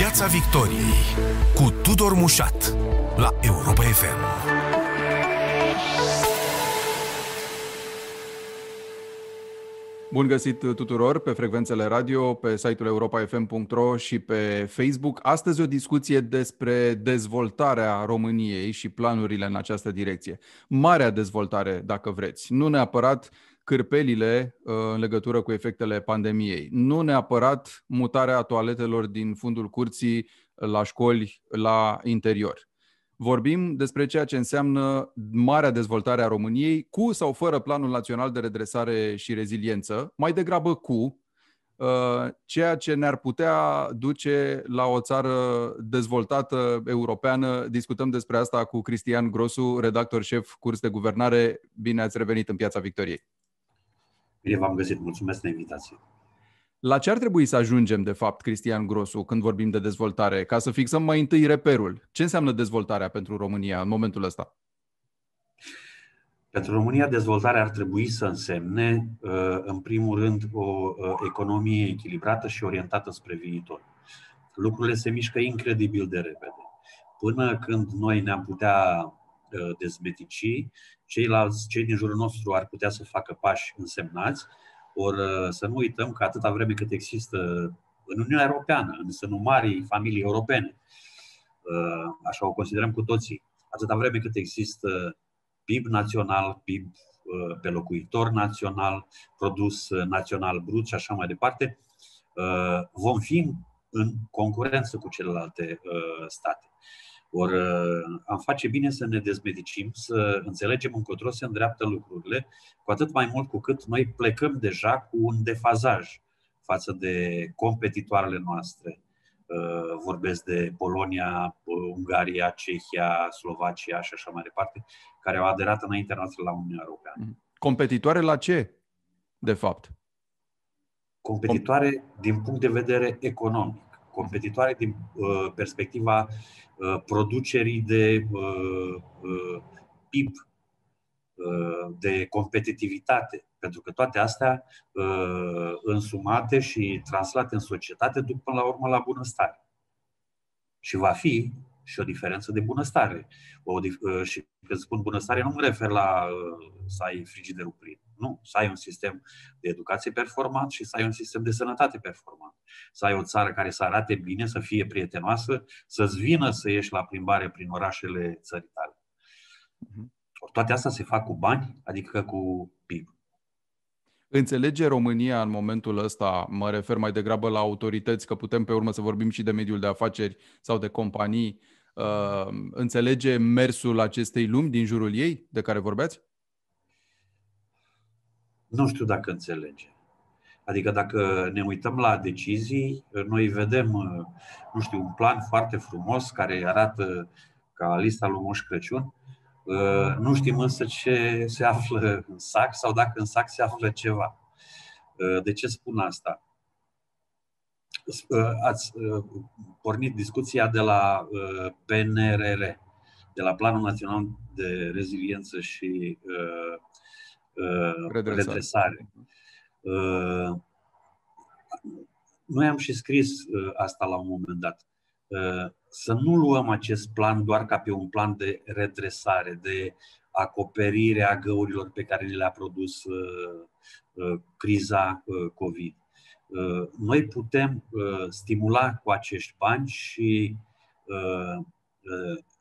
Piața Victoriei cu Tudor Mușat la Europa FM. Bun găsit tuturor pe frecvențele radio, pe site-ul europa.fm.ro și pe Facebook. Astăzi o discuție despre dezvoltarea României și planurile în această direcție. Marea dezvoltare, dacă vreți. Nu neapărat cârpelile uh, în legătură cu efectele pandemiei. Nu neapărat mutarea toaletelor din fundul curții la școli la interior. Vorbim despre ceea ce înseamnă marea dezvoltare a României, cu sau fără Planul Național de Redresare și Reziliență, mai degrabă cu, uh, ceea ce ne-ar putea duce la o țară dezvoltată europeană. Discutăm despre asta cu Cristian Grosu, redactor șef curs de guvernare. Bine ați revenit în Piața Victoriei. Bine v-am găsit. Mulțumesc de invitație. La ce ar trebui să ajungem, de fapt, Cristian Grosu, când vorbim de dezvoltare, ca să fixăm mai întâi reperul? Ce înseamnă dezvoltarea pentru România în momentul ăsta? Pentru România, dezvoltarea ar trebui să însemne, uh, în primul rând, o uh, economie echilibrată și orientată spre viitor. Lucrurile se mișcă incredibil de repede. Până când noi ne-am putea uh, dezmetici, ceilalți, cei din jurul nostru ar putea să facă pași însemnați, ori uh, să nu uităm că atâta vreme cât există în Uniunea Europeană, în sânul marii familii europene, uh, așa o considerăm cu toții, atâta vreme cât există PIB național, PIB uh, pe locuitor național, produs național brut și așa mai departe, vom fi în concurență cu celelalte state. Ori uh, am face bine să ne dezmedicim, să înțelegem încotro se îndreaptă lucrurile, cu atât mai mult cu cât noi plecăm deja cu un defazaj față de competitoarele noastre. Uh, vorbesc de Polonia, uh, Ungaria, Cehia, Slovacia și așa mai departe, care au aderat înaintea noastră la Uniunea Europeană. Mm. Competitoare la ce, de fapt? Competitoare din punct de vedere economic competitoare din uh, perspectiva uh, producerii de uh, uh, PIB, uh, de competitivitate. Pentru că toate astea uh, însumate și translate în societate duc până la urmă la bunăstare. Și va fi și o diferență de bunăstare. O, uh, și când spun bunăstare, nu mă refer la uh, să ai frigiderul plin. Nu, să ai un sistem de educație performant și să ai un sistem de sănătate performant. Să ai o țară care să arate bine, să fie prietenoasă, să-ți vină să ieși la plimbare prin orașele țării tale. Mhm. Toate astea se fac cu bani, adică cu PIB. Înțelege România în momentul ăsta, mă refer mai degrabă la autorități, că putem pe urmă să vorbim și de mediul de afaceri sau de companii, uh, înțelege mersul acestei lumi din jurul ei de care vorbeați? Nu știu dacă înțelege. Adică dacă ne uităm la decizii, noi vedem, uh, nu știu, un plan foarte frumos care arată ca lista lui Moș Crăciun. Uh, nu știm însă ce se află în sac sau dacă în sac se află ceva. Uh, de ce spun asta? Ați pornit discuția de la PNRR, de la Planul Național de Reziliență și redresare. redresare. Uh, noi am și scris uh, asta la un moment dat. Uh, să nu luăm acest plan doar ca pe un plan de redresare, de acoperire a găurilor pe care le-a produs criza COVID. Noi putem stimula cu acești bani și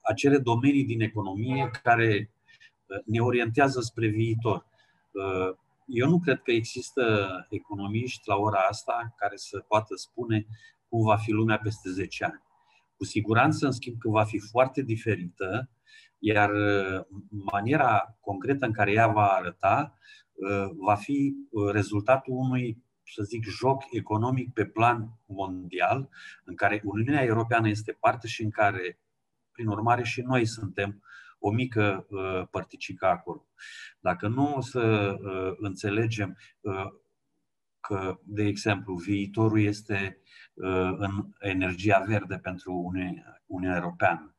acele domenii din economie care ne orientează spre viitor. Eu nu cred că există economiști la ora asta care să poată spune cum va fi lumea peste 10 ani. Cu siguranță, în schimb, că va fi foarte diferită, iar uh, maniera concretă în care ea va arăta uh, va fi uh, rezultatul unui, să zic, joc economic pe plan mondial, în care Uniunea Europeană este parte și în care, prin urmare, și noi suntem o mică uh, părticică acolo. Dacă nu o să uh, înțelegem uh, că, de exemplu, viitorul este uh, în energia verde pentru Uniunea, Uniunea Europeană,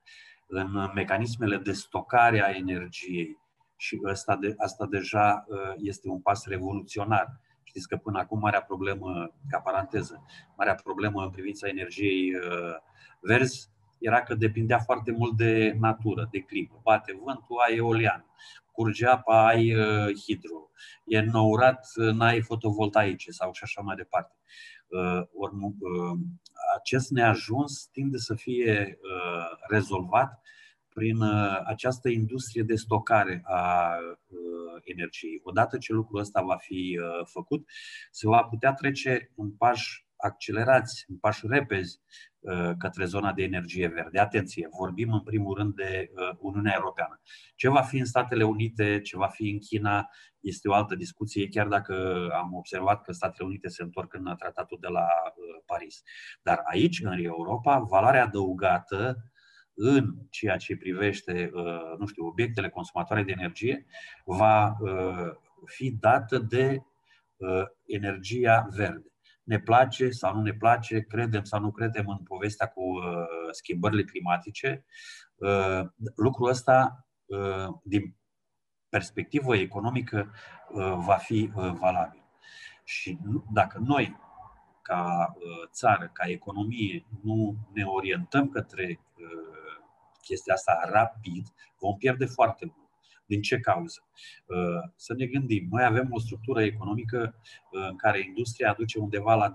în mecanismele de stocare a energiei, și asta, de, asta deja uh, este un pas revoluționar. Știți că până acum marea problemă, ca paranteză, marea problemă în privința energiei verzi era că depindea foarte mult de natură, de climă. Bate vântul, ai eolian. Curge apa, ai hidro. E nourat, n-ai fotovoltaice sau și așa mai departe. Ori acest neajuns tinde să fie rezolvat prin această industrie de stocare a energiei. Odată ce lucrul ăsta va fi făcut, se va putea trece în pași accelerați, în pași repezi către zona de energie verde. Atenție, vorbim în primul rând de Uniunea Europeană. Ce va fi în Statele Unite, ce va fi în China, este o altă discuție, chiar dacă am observat că Statele Unite se întorc în tratatul de la Paris. Dar aici, în Europa, valoarea adăugată în ceea ce privește, nu știu, obiectele consumatoare de energie, va fi dată de energia verde ne place sau nu ne place, credem sau nu credem în povestea cu uh, schimbările climatice, uh, lucrul ăsta, uh, din perspectivă economică, va fi valabil. Și dacă noi, ca țară, ca economie, nu ne orientăm către chestia asta rapid, vom pierde foarte mult. Din ce cauză? Uh, să ne gândim. Noi avem o structură economică uh, în care industria aduce undeva la 25%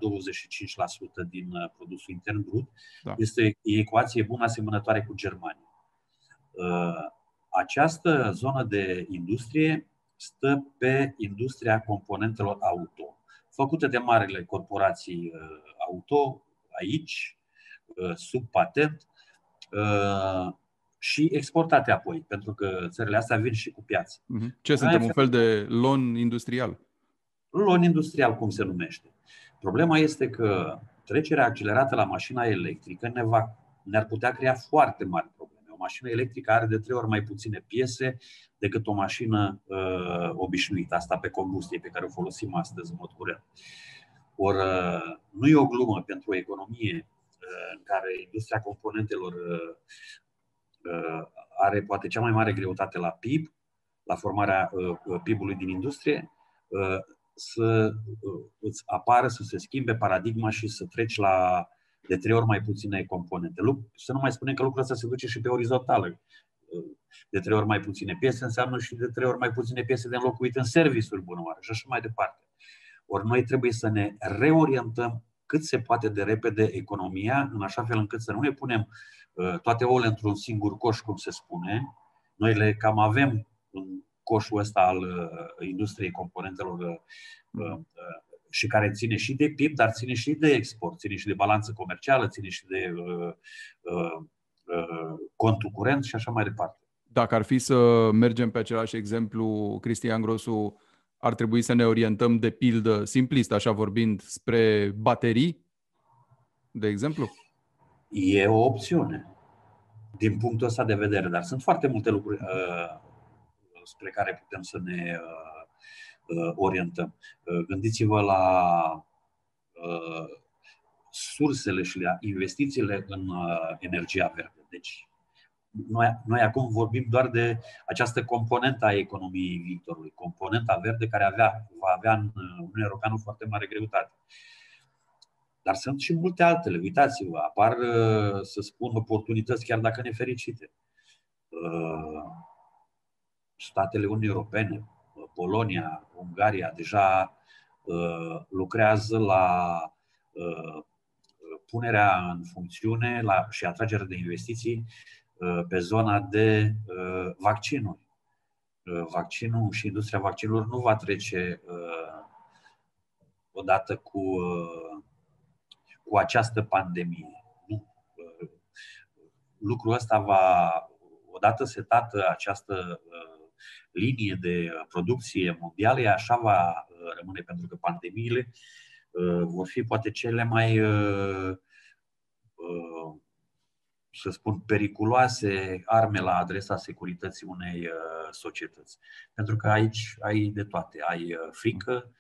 din uh, produsul intern brut. Da. Este o ecuație bună asemănătoare cu Germania. Această zonă de industrie stă pe industria componentelor auto, făcute de marile corporații auto aici, sub patent, și exportate apoi, pentru că țările astea vin și cu piață. Mhm. Ce suntem, un fel de lon industrial? Lon industrial, cum se numește. Problema este că trecerea accelerată la mașina electrică ne va, ne-ar putea crea foarte mari probleme. O mașină electrică are de trei ori mai puține piese decât o mașină uh, obișnuită, asta pe combustie, pe care o folosim astăzi în mod curent. Ori uh, nu e o glumă pentru o economie uh, în care industria componentelor uh, Uh, are poate cea mai mare greutate la PIB, la formarea uh, uh, PIB-ului din industrie, să îți apară, să se schimbe paradigma și să treci la de trei ori mai puține componente. Să nu mai spunem că lucrul ăsta se duce și pe orizontală. De trei ori mai puține piese înseamnă și de trei ori mai puține piese de înlocuit în serviciuri bunăoară și așa mai departe. Ori noi trebuie să ne reorientăm cât se poate de repede economia, în așa fel încât să nu ne punem Uh, toate ouăle într-un singur coș, cum se spune. Noi le cam avem în coșul ăsta al uh, industriei componentelor uh, și care ține și de PIB, dar ține și de export, ține și de balanță comercială, ține și de contul curent și așa mai departe. Dacă ar fi să mergem pe același exemplu, Cristian Grosu, ar trebui să ne orientăm de pildă, simplist, așa vorbind, spre baterii, de exemplu? E o opțiune din punctul ăsta de vedere, dar sunt foarte multe lucruri uh, spre care putem să ne uh, uh, orientăm. Uh, gândiți-vă la uh, sursele și la investițiile în uh, energia verde. Deci, noi, noi acum vorbim doar de această componentă a economiei viitorului, componenta verde care avea, va avea în Uniunea Europeană foarte mare greutate. Uh, dar sunt și multe altele. Uitați-vă, apar, uh, să spun, oportunități chiar dacă nefericite. Uh, Statele Unii Europene, uh, Polonia, Ungaria deja lucrează la punerea în funcțiune la, și atragerea de investiții pe zona de vaccinuri. Vaccinul și industria vaccinurilor nu va trece odată cu cu această pandemie. Nu. Lucrul ăsta va, odată setată această uh, linie de producție mondială, așa va uh, rămâne, pentru că pandemiile uh, vor fi poate cele mai, să spun, periculoase arme la adresa securității unei societăți. Pentru că aici ai de toate. Ai frică,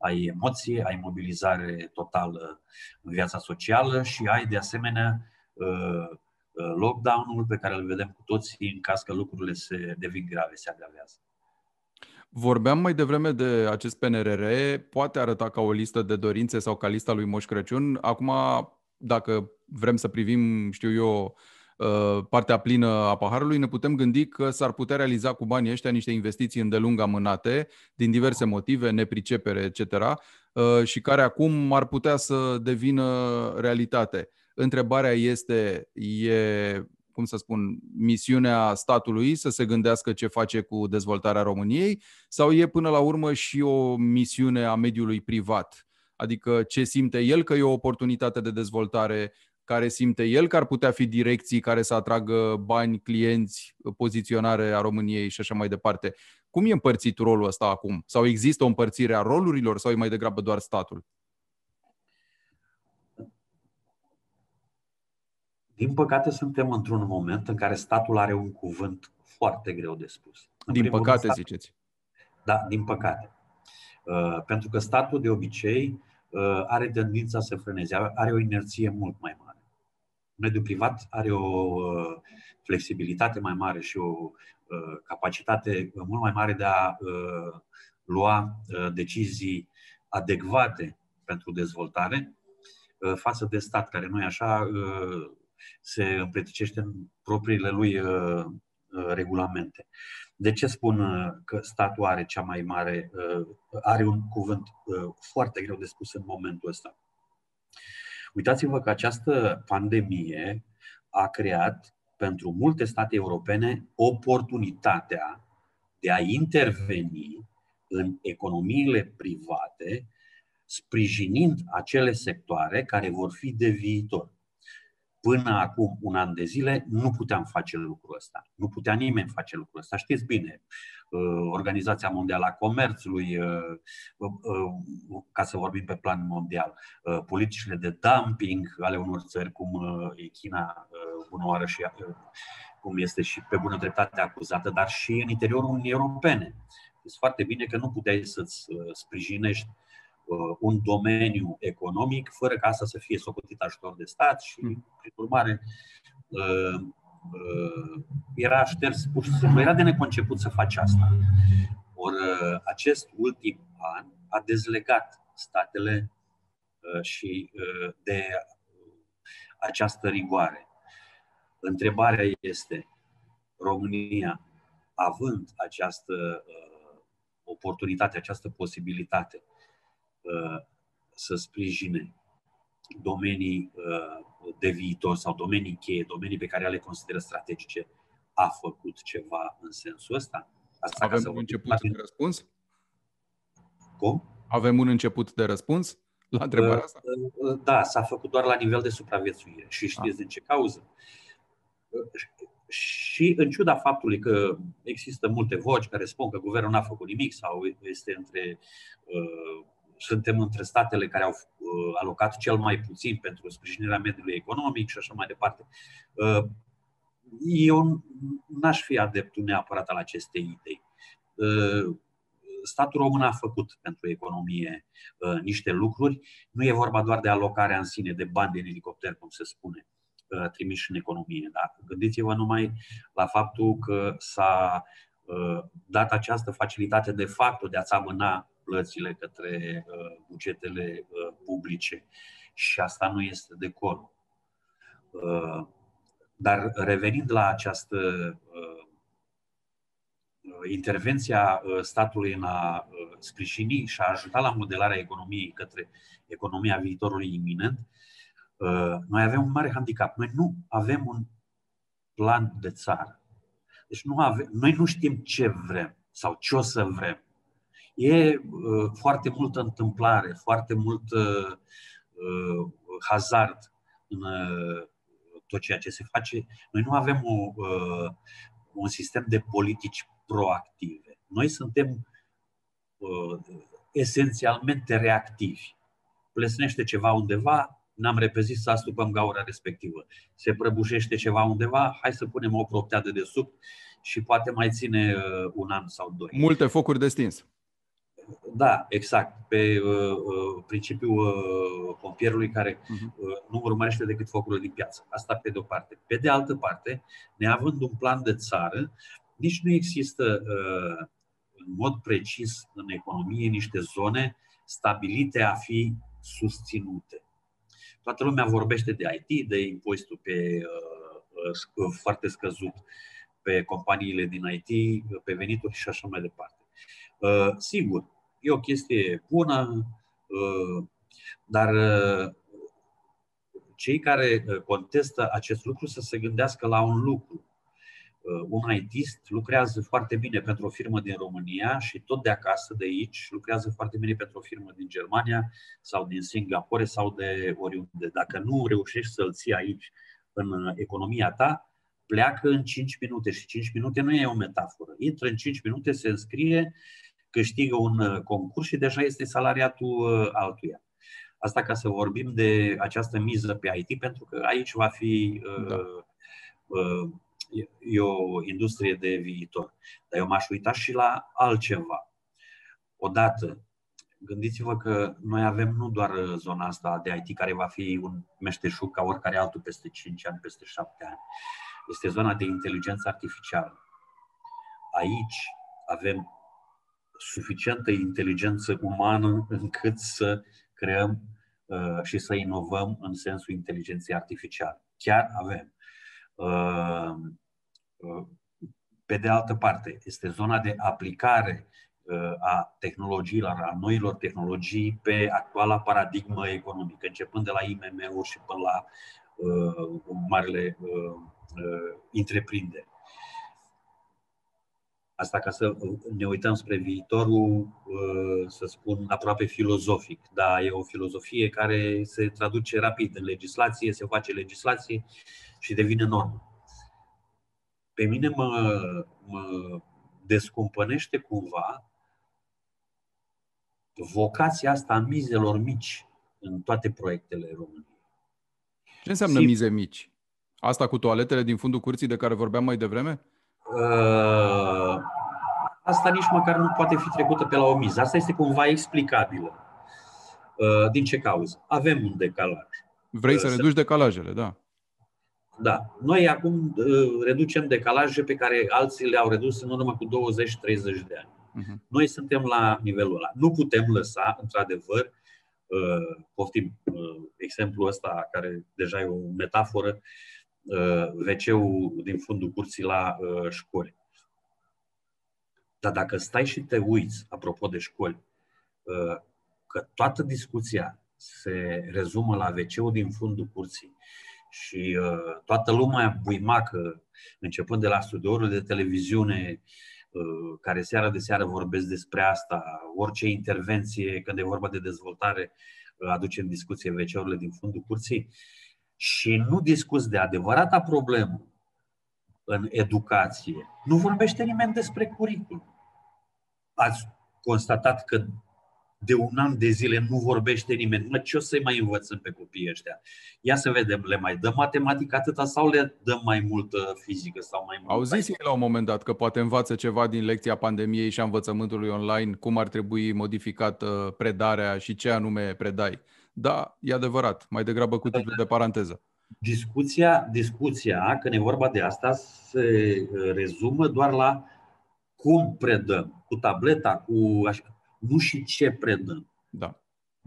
ai emoție, ai mobilizare totală în viața socială și ai de asemenea uh, uh, lockdown-ul pe care îl vedem cu toții în caz că lucrurile se devin grave, se agravează. Vorbeam mai devreme de acest PNRR, poate arăta ca o listă de dorințe sau ca lista lui Moș Crăciun. Acum, dacă vrem să privim, știu eu, uh, partea plină a paharului, ne putem gândi că s-ar putea realiza cu banii ăștia niște investiții îndelung amânate, din diverse motive, nepricepere, etc., uh, și care acum ar putea să devină realitate. Întrebarea este, e cum să spun, misiunea statului să se gândească ce face cu dezvoltarea României sau e până la urmă și o misiune a mediului privat? Adică ce simte el că e o oportunitate de dezvoltare, care simte el că ar putea fi direcții care să atragă bani, clienți, poziționare a României și așa mai departe. Cum e împărțit rolul ăsta acum? Sau există o împărțire a rolurilor sau e mai degrabă doar statul? Din păcate, suntem într-un moment în care statul are un cuvânt foarte greu de spus. În din păcate, stat... ziceți. Da, din păcate. Uh, pentru că statul, de obicei, uh, are tendința să frâneze, are o inerție mult mai mare. Mediul privat are o uh, flexibilitate mai mare și o uh, capacitate mult mai mare de a uh, lua uh, decizii adecvate pentru dezvoltare uh, față de stat, care nu e așa, uh, se împleticește în propriile lui uh, uh, regulamente. De ce spun uh, că statul are cea mai mare, are un cuvânt foarte greu de spus în momentul ăsta? Uitați-vă că această pandemie a creat pentru multe state europene oportunitatea de a interveni în economiile private, sprijinind acele sectoare care vor fi de viitor până acum un an de zile nu puteam face lucrul ăsta. Nu putea nimeni face lucrul ăsta. Știți bine, uh, Organizația Mondială a Comerțului, uh, uh, ca să vorbim pe plan mondial, politicile de dumping ale unor țări, cum e China, bună oară și cum este și pe bună dreptate acuzată, dar și în interiorul Uniunii Europene. Este foarte bine că nu puteai să-ți sprijinești Uh, un domeniu economic fără ca asta să fie socotit ajutor de stat și, mm. prin urmare, uh, uh, era șters pur și simplu, era de neconceput să faci asta. Or, acest ultim an a dezlegat statele și de această rigoare. Întrebarea este, România, având această oportunitate, această posibilitate, Uh, să sprijine domenii uh, de viitor sau domenii cheie, domenii pe care le consideră strategice, a făcut ceva în sensul ăsta? Asta Avem un început de răspuns? Cum? Avem un început de răspuns la întrebarea uh, asta? Da, s-a făcut doar la nivel de supraviețuire. Și știți ah. din ce cauză? Și în ciuda faptului că există multe voci care spun că guvernul n-a făcut nimic sau este între uh, suntem între statele care au uh, alocat cel mai puțin pentru sprijinirea mediului economic și așa mai departe. Uh, eu n-aș fi adeptul neapărat al acestei idei. Uh, statul român a făcut pentru economie niște lucruri. Nu e vorba doar de alocarea în sine de bani din elicopter, cum se spune, trimiși în economie. Dar gândiți-vă numai la faptul că s-a dat această facilitate de fapt de a-ți amâna plățile către uh, bugetele uh, publice și asta nu este decor. Uh, dar revenind la această intervenția statului în a sprijini și a ajuta la modelarea economiei către economia viitorului iminent, noi avem un mare handicap. Noi nu avem un plan de țară. Deci nu avem, noi nu știm ce vrem sau ce o să vrem. E uh, foarte multă întâmplare, foarte mult uh, uh, hazard în uh, tot ceea ce se face. Noi nu avem o, uh, un sistem de politici proactive. Noi suntem uh, esențialmente reactivi. Plesnește ceva undeva, n-am repezit să astupăm gaura respectivă. Se prăbușește ceva undeva, hai să punem o proptea de desubt și poate mai ține uh, un an sau doi. Multe focuri de stins. Da, exact. Pe uh, uh, principiul uh, pompierului care uh, nu urmărește decât focurile din piață. Asta pe de o parte. Pe de altă parte, neavând un plan de țară, nici nu există uh, în mod precis în economie niște zone stabilite a fi susținute. Toată lumea vorbește de IT, de impozitul pe uh, uh, foarte scăzut pe companiile din IT, pe venituri și așa mai departe. Uh, sigur, e o chestie bună, uh, dar uh, cei care uh, contestă acest lucru să se gândească la un lucru. Uh, un ITist lucrează foarte bine pentru o firmă din România și tot de acasă, de aici, lucrează foarte bine pentru o firmă din Germania sau din Singapore sau de oriunde. Dacă nu reușești să-l ții aici în economia ta, pleacă în 5 minute și 5 minute nu e o metaforă. Intră în 5 minute, se înscrie, câștigă un uh, concurs și deja este salariatul altuia. Asta ca să vorbim de această miză pe IT, pentru că aici va fi da. uh, e o industrie de viitor. Dar eu m-aș uita și la altceva. Odată, gândiți-vă că noi avem nu doar zona asta de IT care va fi un meșteșug ca oricare altul peste 5 ani, peste 7 ani. Este zona de inteligență artificială. Aici avem suficientă inteligență umană încât să creăm uh, și să inovăm în sensul inteligenței artificiale. Chiar avem. Uh, uh, pe de altă parte, este zona de aplicare a tehnologiilor, a noilor tehnologii pe actuala paradigmă economică, începând de la IMM-uri și până la uh, marile uh, uh, întreprinderi. Asta ca să ne uităm spre viitorul, uh, să spun, aproape filozofic. Da, e o filozofie care se traduce rapid în legislație, se face legislație și devine normă. Pe mine mă, mă descumpănește cumva vocația asta a mizelor mici în toate proiectele României. Ce înseamnă Sim- mize mici? Asta cu toaletele din fundul curții de care vorbeam mai devreme? Uh, asta nici măcar nu poate fi trecută pe la o miză. Asta este cumva explicabilă. Uh, din ce cauză? Avem un decalaj. Vrei să, uh, să reduci decalajele, da. Da. Noi acum uh, reducem decalaje pe care alții le-au redus în urmă cu 20-30 de ani. Uh-huh. Noi suntem la nivelul ăla. Nu putem lăsa, într-adevăr, uh, poftim uh, exemplul ăsta, care deja e o metaforă, wc din fundul curții la școli. Dar dacă stai și te uiți, apropo de școli, că toată discuția se rezumă la wc din fundul curții și uh, toată lumea buimacă, începând de la studioul de televiziune, uh, care seara de seară vorbesc despre asta, orice intervenție, când e vorba de dezvoltare, uh, aduce în discuție wc din fundul curții și nu discuți de adevărata problemă în educație. Nu vorbește nimeni despre curicul. Ați constatat că de un an de zile nu vorbește nimeni. Mă, ce o să-i mai învățăm pe copiii ăștia? Ia să vedem, le mai dăm matematică atâta sau le dăm mai multă fizică sau mai mult? Au zis ei la un moment dat că poate învață ceva din lecția pandemiei și a învățământului online, cum ar trebui modificată predarea și ce anume predai. Da, e adevărat, mai degrabă cu titlu de paranteză. Discuția, discuția, când e vorba de asta, se rezumă doar la cum predăm, cu tableta, cu așa nu și ce predăm. Da.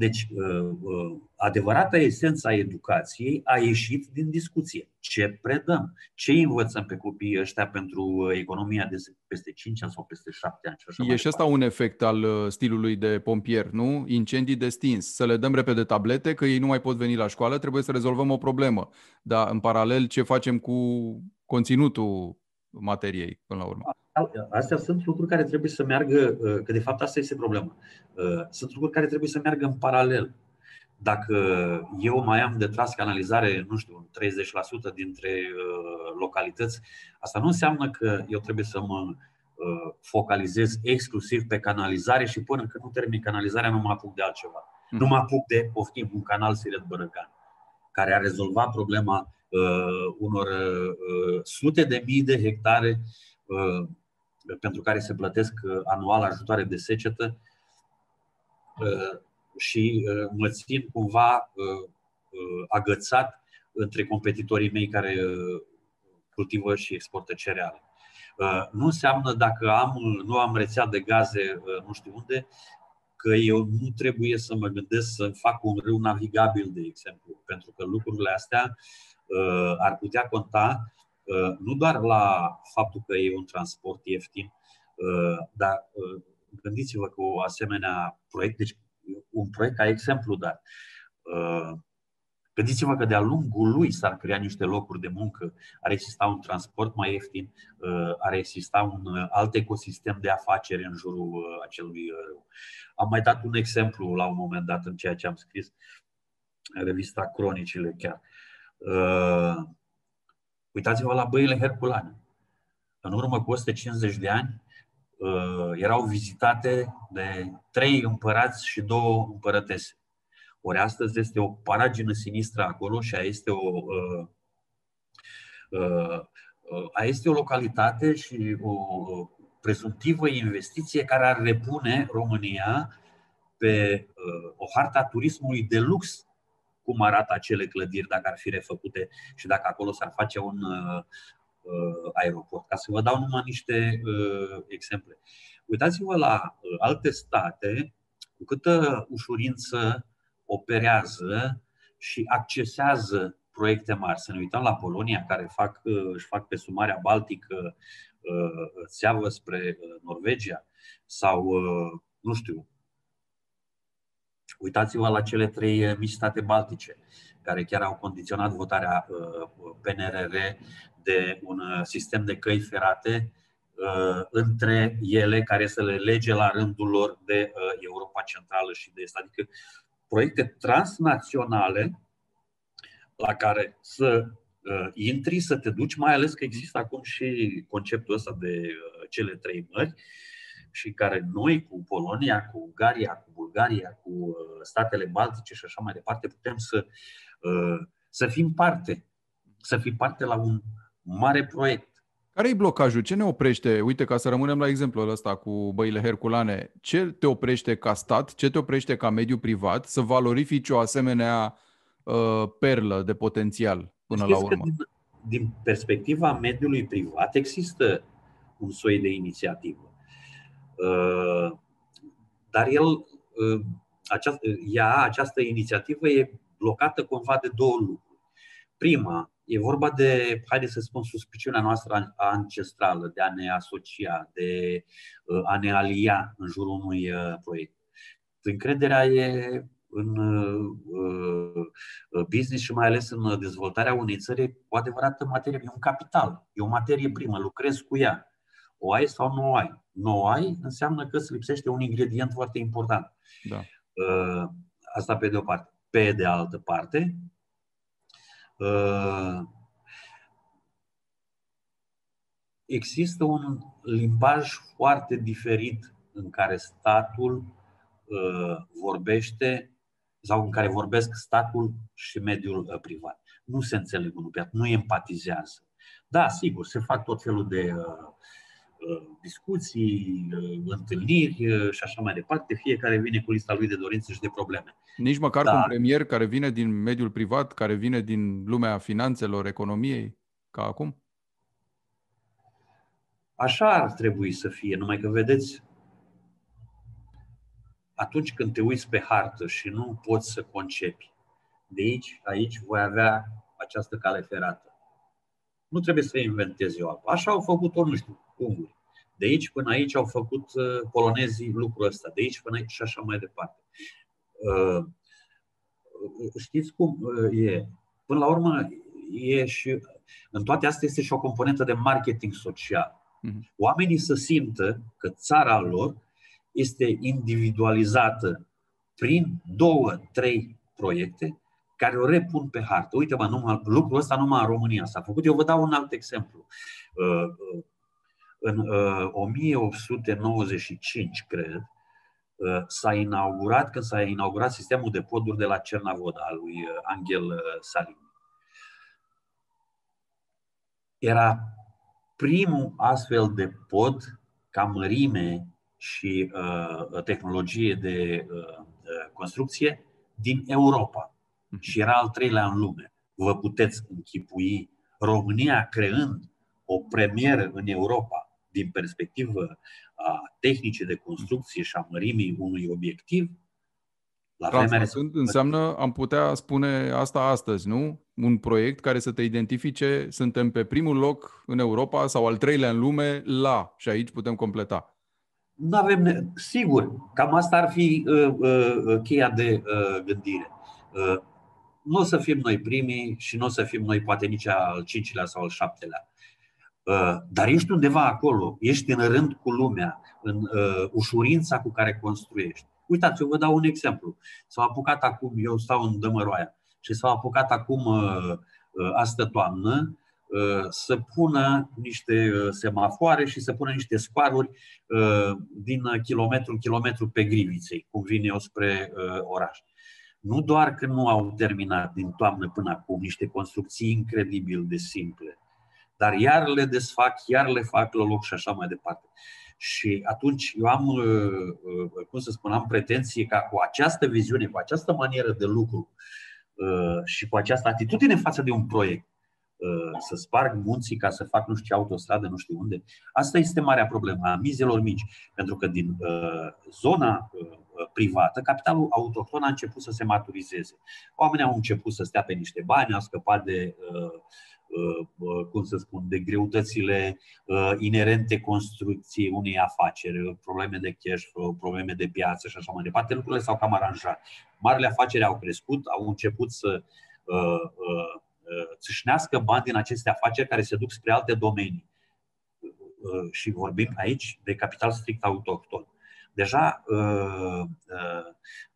Deci, uh, uh, adevărata esența educației a ieșit din discuție. Ce predăm? Ce învățăm pe copiii ăștia pentru uh, economia de peste 5 ani sau peste 7 ani? Și așa e și asta un efect al stilului de pompier, nu? Incendii de stins. Să le dăm repede tablete, că ei nu mai pot veni la școală, trebuie să rezolvăm o problemă. Dar, în paralel, ce facem cu conținutul materiei, până la urmă? Astea sunt lucruri care trebuie să meargă, uh, că de fapt asta este problema. Uh, sunt lucruri care trebuie să meargă în paralel. Dacă eu mai am de tras canalizare, nu știu, 30% dintre uh, localități, asta nu înseamnă că eu trebuie să mă focalizez exclusiv pe canalizare și până când nu termin canalizarea nu mă apuc de altceva. Hmm. Nu mă apuc de, poftim, un canal Siret Bărăcan, care a rezolvat problema uh, unor uh, sute de mii de hectare uh, pentru care se plătesc uh, anual ajutoare de secetă uh, și uh, mă țin cumva agățat între competitorii mei care cultivă și exportă cereale. Nu înseamnă dacă am, nu am rețea de gaze nu știu unde, că eu nu trebuie să mă gândesc să fac un râu navigabil, de exemplu, pentru că lucrurile astea ar putea conta nu doar la faptul că e un transport ieftin, dar gândiți-vă că o asemenea proiect, deci un proiect ca exemplu, dar Gândiți-vă că de-a lungul lui s-ar crea niște locuri de muncă, ar exista un transport mai ieftin, uh, ar exista un uh, alt ecosistem de afaceri în jurul uh, acelui râu. Am mai dat un exemplu la un moment dat în ceea ce am scris, în revista Cronicile chiar. Uitați-vă la băile Herculane. În urmă cu 150 de ani erau vizitate de trei împărați și două împărătese. Ori astăzi este o paragină sinistră acolo și a este o, uh, uh, uh, a este o localitate și o prezumtivă investiție care ar repune România pe o harta turismului de lux cum arată acele clădiri dacă ar fi refăcute și dacă acolo s-ar face un aeroport. Ca să vă dau numai niște exemple. Uitați-vă la alte state cu câtă ușurință operează și accesează proiecte mari. Să ne uităm la Polonia, care fac, își fac pe sumarea Baltică uh, țeavă spre uh, Norvegia sau, uh, nu știu, uitați-vă la cele trei mici state baltice, care chiar au condiționat votarea PNRR de un sistem de căi ferate între ele care să le lege la rândul lor de Europa Centrală și de Est. Adică proiecte transnaționale la care să uh, intri, să te duci, mai ales că există acum și conceptul ăsta de uh, cele trei mări și care noi cu Polonia, cu Ungaria, cu Bulgaria, cu uh, statele baltice și așa mai departe putem să, uh, să fim parte, să fim parte la un mare proiect. Care e blocajul? Ce ne oprește? Uite, ca să rămânem la exemplul ăsta cu băile Herculane, ce te oprește ca stat, ce te oprește ca mediu privat să valorifici o asemenea uh, perlă de potențial până Știți la urmă? Din, din perspectiva mediului privat există un soi de inițiativă. Uh, dar el, uh, această, ea, această inițiativă e blocată cumva de două lucruri. Prima, E vorba de, haideți să spun, suspiciunea noastră ancestrală de a ne asocia, de uh, a ne alia în jurul unui uh, proiect. Încrederea e în uh, business și mai ales în dezvoltarea unei țări o adevărată materie, e un capital, e o materie primă, lucrezi cu ea. O ai sau nu o ai. Nu o ai înseamnă că îți lipsește un ingredient foarte important. Da. Asta pe de o parte. Pe de altă parte, Uh, există un limbaj foarte diferit în care statul uh, vorbește sau în care vorbesc statul și mediul uh, privat. Nu se înțeleg unul pe nu empatizează. Da, sigur, se fac tot felul de discuții, întâlniri și așa mai departe. Fiecare vine cu lista lui de dorințe și de probleme. Nici măcar da. cu un premier care vine din mediul privat, care vine din lumea finanțelor, economiei, ca acum? Așa ar trebui să fie, numai că vedeți, atunci când te uiți pe hartă și nu poți să concepi, de aici, aici voi avea această cale ferată. Nu trebuie să inventezi o apă. Așa au făcut-o, nu știu, unguri. De aici până aici au făcut uh, polonezii lucrul ăsta, de aici până aici și așa mai departe. Uh, știți cum uh, e? Până la urmă, e și, în toate astea este și o componentă de marketing social. Mhm. Oamenii să simtă că țara lor este individualizată prin două, trei proiecte care o repun pe hartă. Uite, mă, numai, lucrul ăsta numai în România s-a făcut. Eu vă dau un alt exemplu. În 1895, cred, Uh, s-a inaugurat, când s-a inaugurat sistemul de poduri de la Cernavod al lui uh, Angel uh, Salini. Era primul astfel de pod ca mărime și uh, tehnologie de uh, construcție din Europa. Mhm. Și era al treilea în lume. Vă puteți închipui România creând o premieră în Europa din perspectivă a tehnicii de construcție și a mărimii unui obiectiv, la vremea înseamnă, am putea spune asta astăzi, nu? Un proiect care să te identifice, suntem pe primul loc în Europa sau al treilea în lume la și aici putem completa. Nu avem, ne- sigur, cam asta ar fi uh, uh, cheia de uh, gândire. Uh, nu o să fim noi primii și nu o să fim noi poate nici al cincilea sau al șaptelea. Uh, dar ești undeva acolo, ești în rând cu lumea, în uh, ușurința cu care construiești. Uitați, eu vă dau un exemplu. S-au apucat acum, eu stau în Dămăroaia, și s-au apucat acum uh, astă toamnă să pună niște semafoare și să pună niște sparuri din kilometru în kilometru pe Griviței, cum vin eu spre oraș. Nu doar că nu au terminat din toamnă până acum niște construcții incredibil de simple, dar iar le desfac, iar le fac la loc și așa mai departe. Și atunci eu am, uh, uh, cum să spun, am pretenție ca cu această viziune, cu această manieră de lucru uh, și cu această atitudine față de un proiect, să sparg munții ca să fac nu știu ce autostradă, nu știu unde. Asta este marea problemă a mizelor mici. Pentru că din zona privată, capitalul autohton a început să se maturizeze. Oamenii au început să stea pe niște bani, au scăpat de uh, Uh, uh, cum să spun, de greutățile uh, inerente construcției unei afaceri, probleme de cash flow, probleme de piață și așa mai departe, lucrurile s-au cam aranjat. Marile afaceri au crescut, au început să țâșnească bani din aceste afaceri care se duc spre alte domenii. Și vorbim aici de capital strict autohton. Deja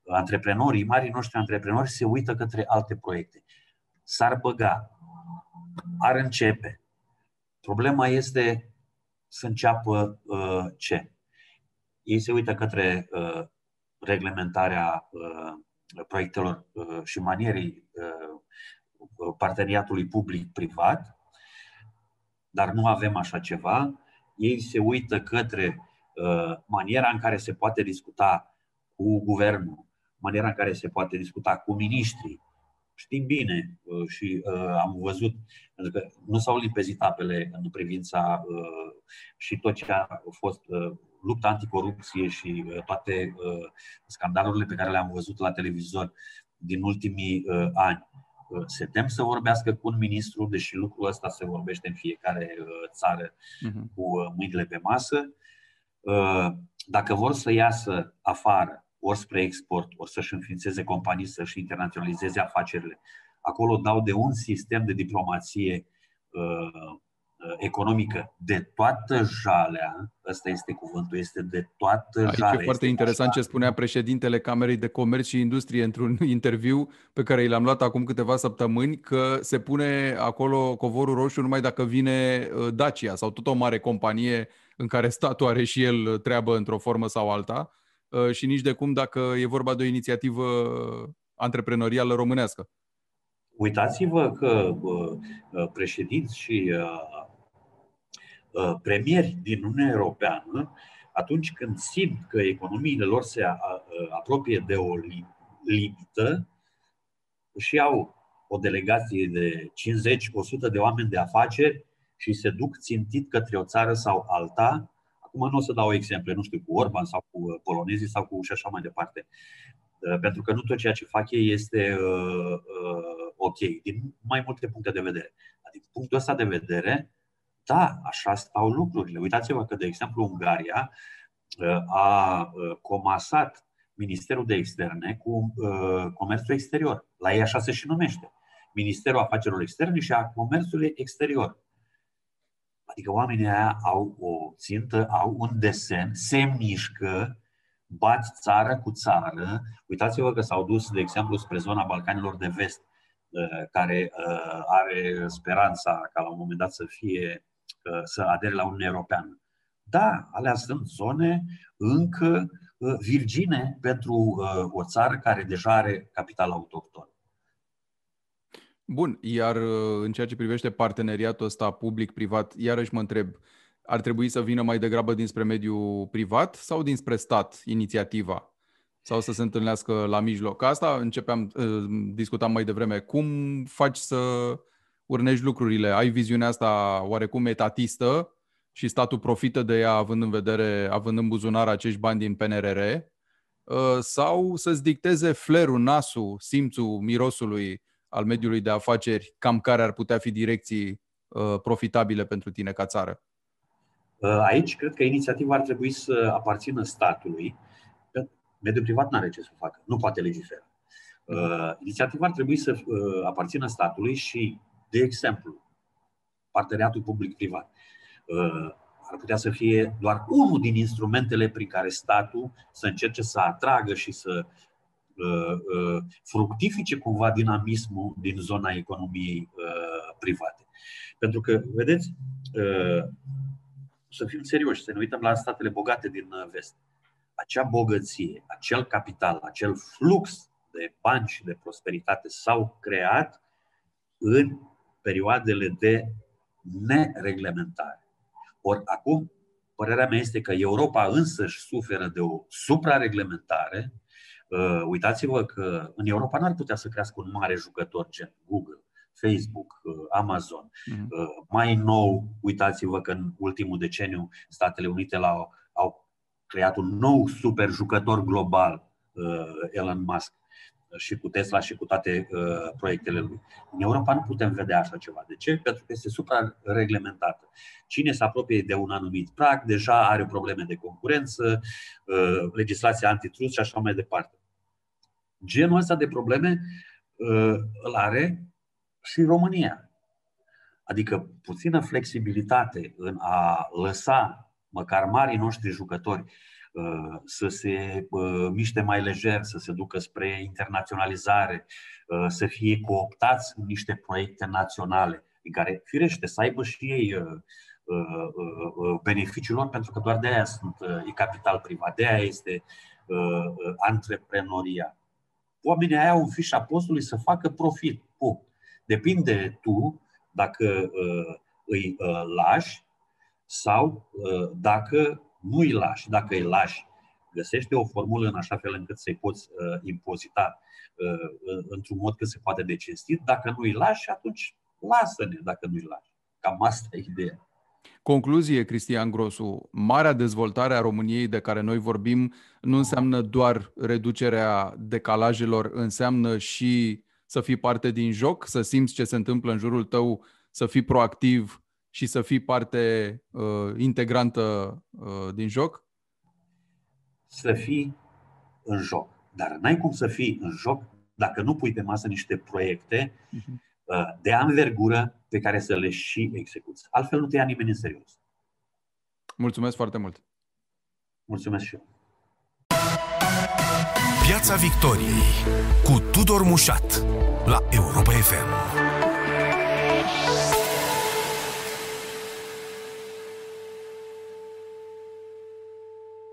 antreprenorii, marii noștri antreprenori se uită către alte proiecte. S-ar băga ar începe. Problema este să înceapă uh, ce? Ei se uită către uh, reglementarea uh, proiectelor uh, și manierii uh, parteneriatului public-privat, dar nu avem așa ceva. Ei se uită către uh, maniera în care se poate discuta cu guvernul, maniera în care se poate discuta cu miniștrii, știm bine uh, și uh, am văzut, pentru că nu s-au limpezit apele în privința uh, și tot ce a fost lupta anticorupție și toate scandalurile pe care le-am văzut la televizor din ultimii ani. Se tem să vorbească cu un ministru, deși lucrul ăsta se vorbește în fiecare țară uh-huh. cu mâinile pe masă. Dacă vor să iasă afară ori spre export, ori să-și înființeze companii, să-și internaționalizeze afacerile. Acolo dau de un sistem de diplomație uh, uh economică de toată jalea, ăsta este cuvântul, este de toată Aici jalea. e foarte interesant ce spunea președintele Camerei de Comerț și Industrie într-un interviu pe care l-am luat acum câteva săptămâni, că se pune acolo covorul roșu numai dacă vine uh, Dacia sau tot o mare companie în care statul are și el treabă într-o formă sau alta Uh, și nici de cum dacă e vorba de o inițiativă antreprenorială românească. Uitați-vă că uh, președinți și uh, premieri din Uniunea Europeană, atunci când simt că economiile lor se apropie de o limită, și iau o delegație de 50-100 de oameni de afaceri și se duc țintit către o țară sau alta Acum nu o să dau exemple, nu știu, cu Orban sau cu uh, polonezii sau cu și așa mai departe. Uh, pentru că nu tot ceea ce fac ei este uh, uh, ok, din mai multe puncte de vedere. Din punctul ăsta de vedere, da, așa stau lucrurile. Uitați-vă că, de exemplu, Ungaria uh, a comasat Ministerul de Externe cu uh, Comerțul Exterior. La ei așa se și numește. Ministerul Afacerilor Externe și a Comerțului Exterior. Adică oamenii aia au o țintă, au un desen, se mișcă, bat țară cu țară. Uitați-vă că s-au dus, de exemplu, spre zona Balcanilor de Vest, uh, care uh, are speranța ca la un moment dat să fie, uh, să adere la Uniunea Europeană. Da, alea sunt zone încă virgine pentru o țară care deja are capital autohton. Bun, iar uh, în ceea ce privește parteneriatul ăsta public-privat, iarăși mă întreb, ar trebui să vină mai degrabă dinspre mediul privat sau dinspre stat inițiativa? Sau să se întâlnească la mijloc? Asta începeam, uh, discutam mai devreme. Cum faci să urnești lucrurile? Ai viziunea asta oarecum etatistă și statul profită de ea având în vedere, având în buzunar acești bani din PNRR, uh, sau să-ți dicteze flerul, nasul, simțul mirosului al mediului de afaceri, cam care ar putea fi direcții uh, profitabile pentru tine ca țară? Aici cred că inițiativa ar trebui să aparțină statului. Mediul privat nu are ce să facă, nu poate legifera. Inițiativa ar trebui să aparțină statului și, de exemplu, parteneriatul public-privat Uh, ar putea să fie doar unul din instrumentele prin care statul să încerce să atragă și să uh, uh, fructifice cumva dinamismul din zona economiei private. Pentru că, vedeți, să fim serioși, să ne uităm la statele bogate din vest. Acea bogăție, acel capital, acel flux de bani și de prosperitate s-au creat în perioadele de nereglementare. Ori acum, părerea mea este că Europa însăși suferă de o suprareglementare. Uh, uitați-vă că în Europa n-ar putea să crească un mare jucător gen Google, Facebook, uh, Amazon. Mm-hmm. Uh, mai nou, uitați-vă că în ultimul deceniu Statele Unite au, au creat un nou super jucător global, uh, Elon Musk și cu Tesla și cu toate uh, proiectele lui. În Europa nu putem vedea așa ceva. De ce? Pentru că este supra-reglementată. Cine se apropie de un anumit prag deja are probleme de concurență, uh, legislația antitrust și așa mai departe. Genul ăsta de probleme uh, îl are și România. Adică puțină flexibilitate în a lăsa măcar marii noștri jucători Uh, să se uh, miște mai lejer, să se ducă spre internaționalizare, uh, să fie cooptați în niște proiecte naționale, în care, firește, să aibă și ei beneficiul lor, pentru că doar de aia sunt, e capital privat, de aia este antreprenoria. Oamenii aia au în fișa postului să facă profit. Punct. Depinde tu dacă îi lași sau dacă nu îi lași. Dacă îi lași, găsește o formulă în așa fel încât să-i poți uh, impozita uh, într-un mod cât se poate de cinstit. Dacă nu îi lași, atunci lasă-ne dacă nu îi lași. Cam asta e ideea. Concluzie, Cristian Grosu, marea dezvoltare a României de care noi vorbim nu înseamnă doar reducerea decalajelor, înseamnă și să fii parte din joc, să simți ce se întâmplă în jurul tău, să fii proactiv și să fii parte uh, integrantă uh, din joc? Să fii în joc. Dar n-ai cum să fii în joc dacă nu pui pe masă niște proiecte uh-huh. Uh, de anvergură pe care să le și execuți. Altfel nu te ia nimeni în serios. Mulțumesc foarte mult! Mulțumesc și eu! Piața Victoriei cu Tudor Mușat la Europa FM.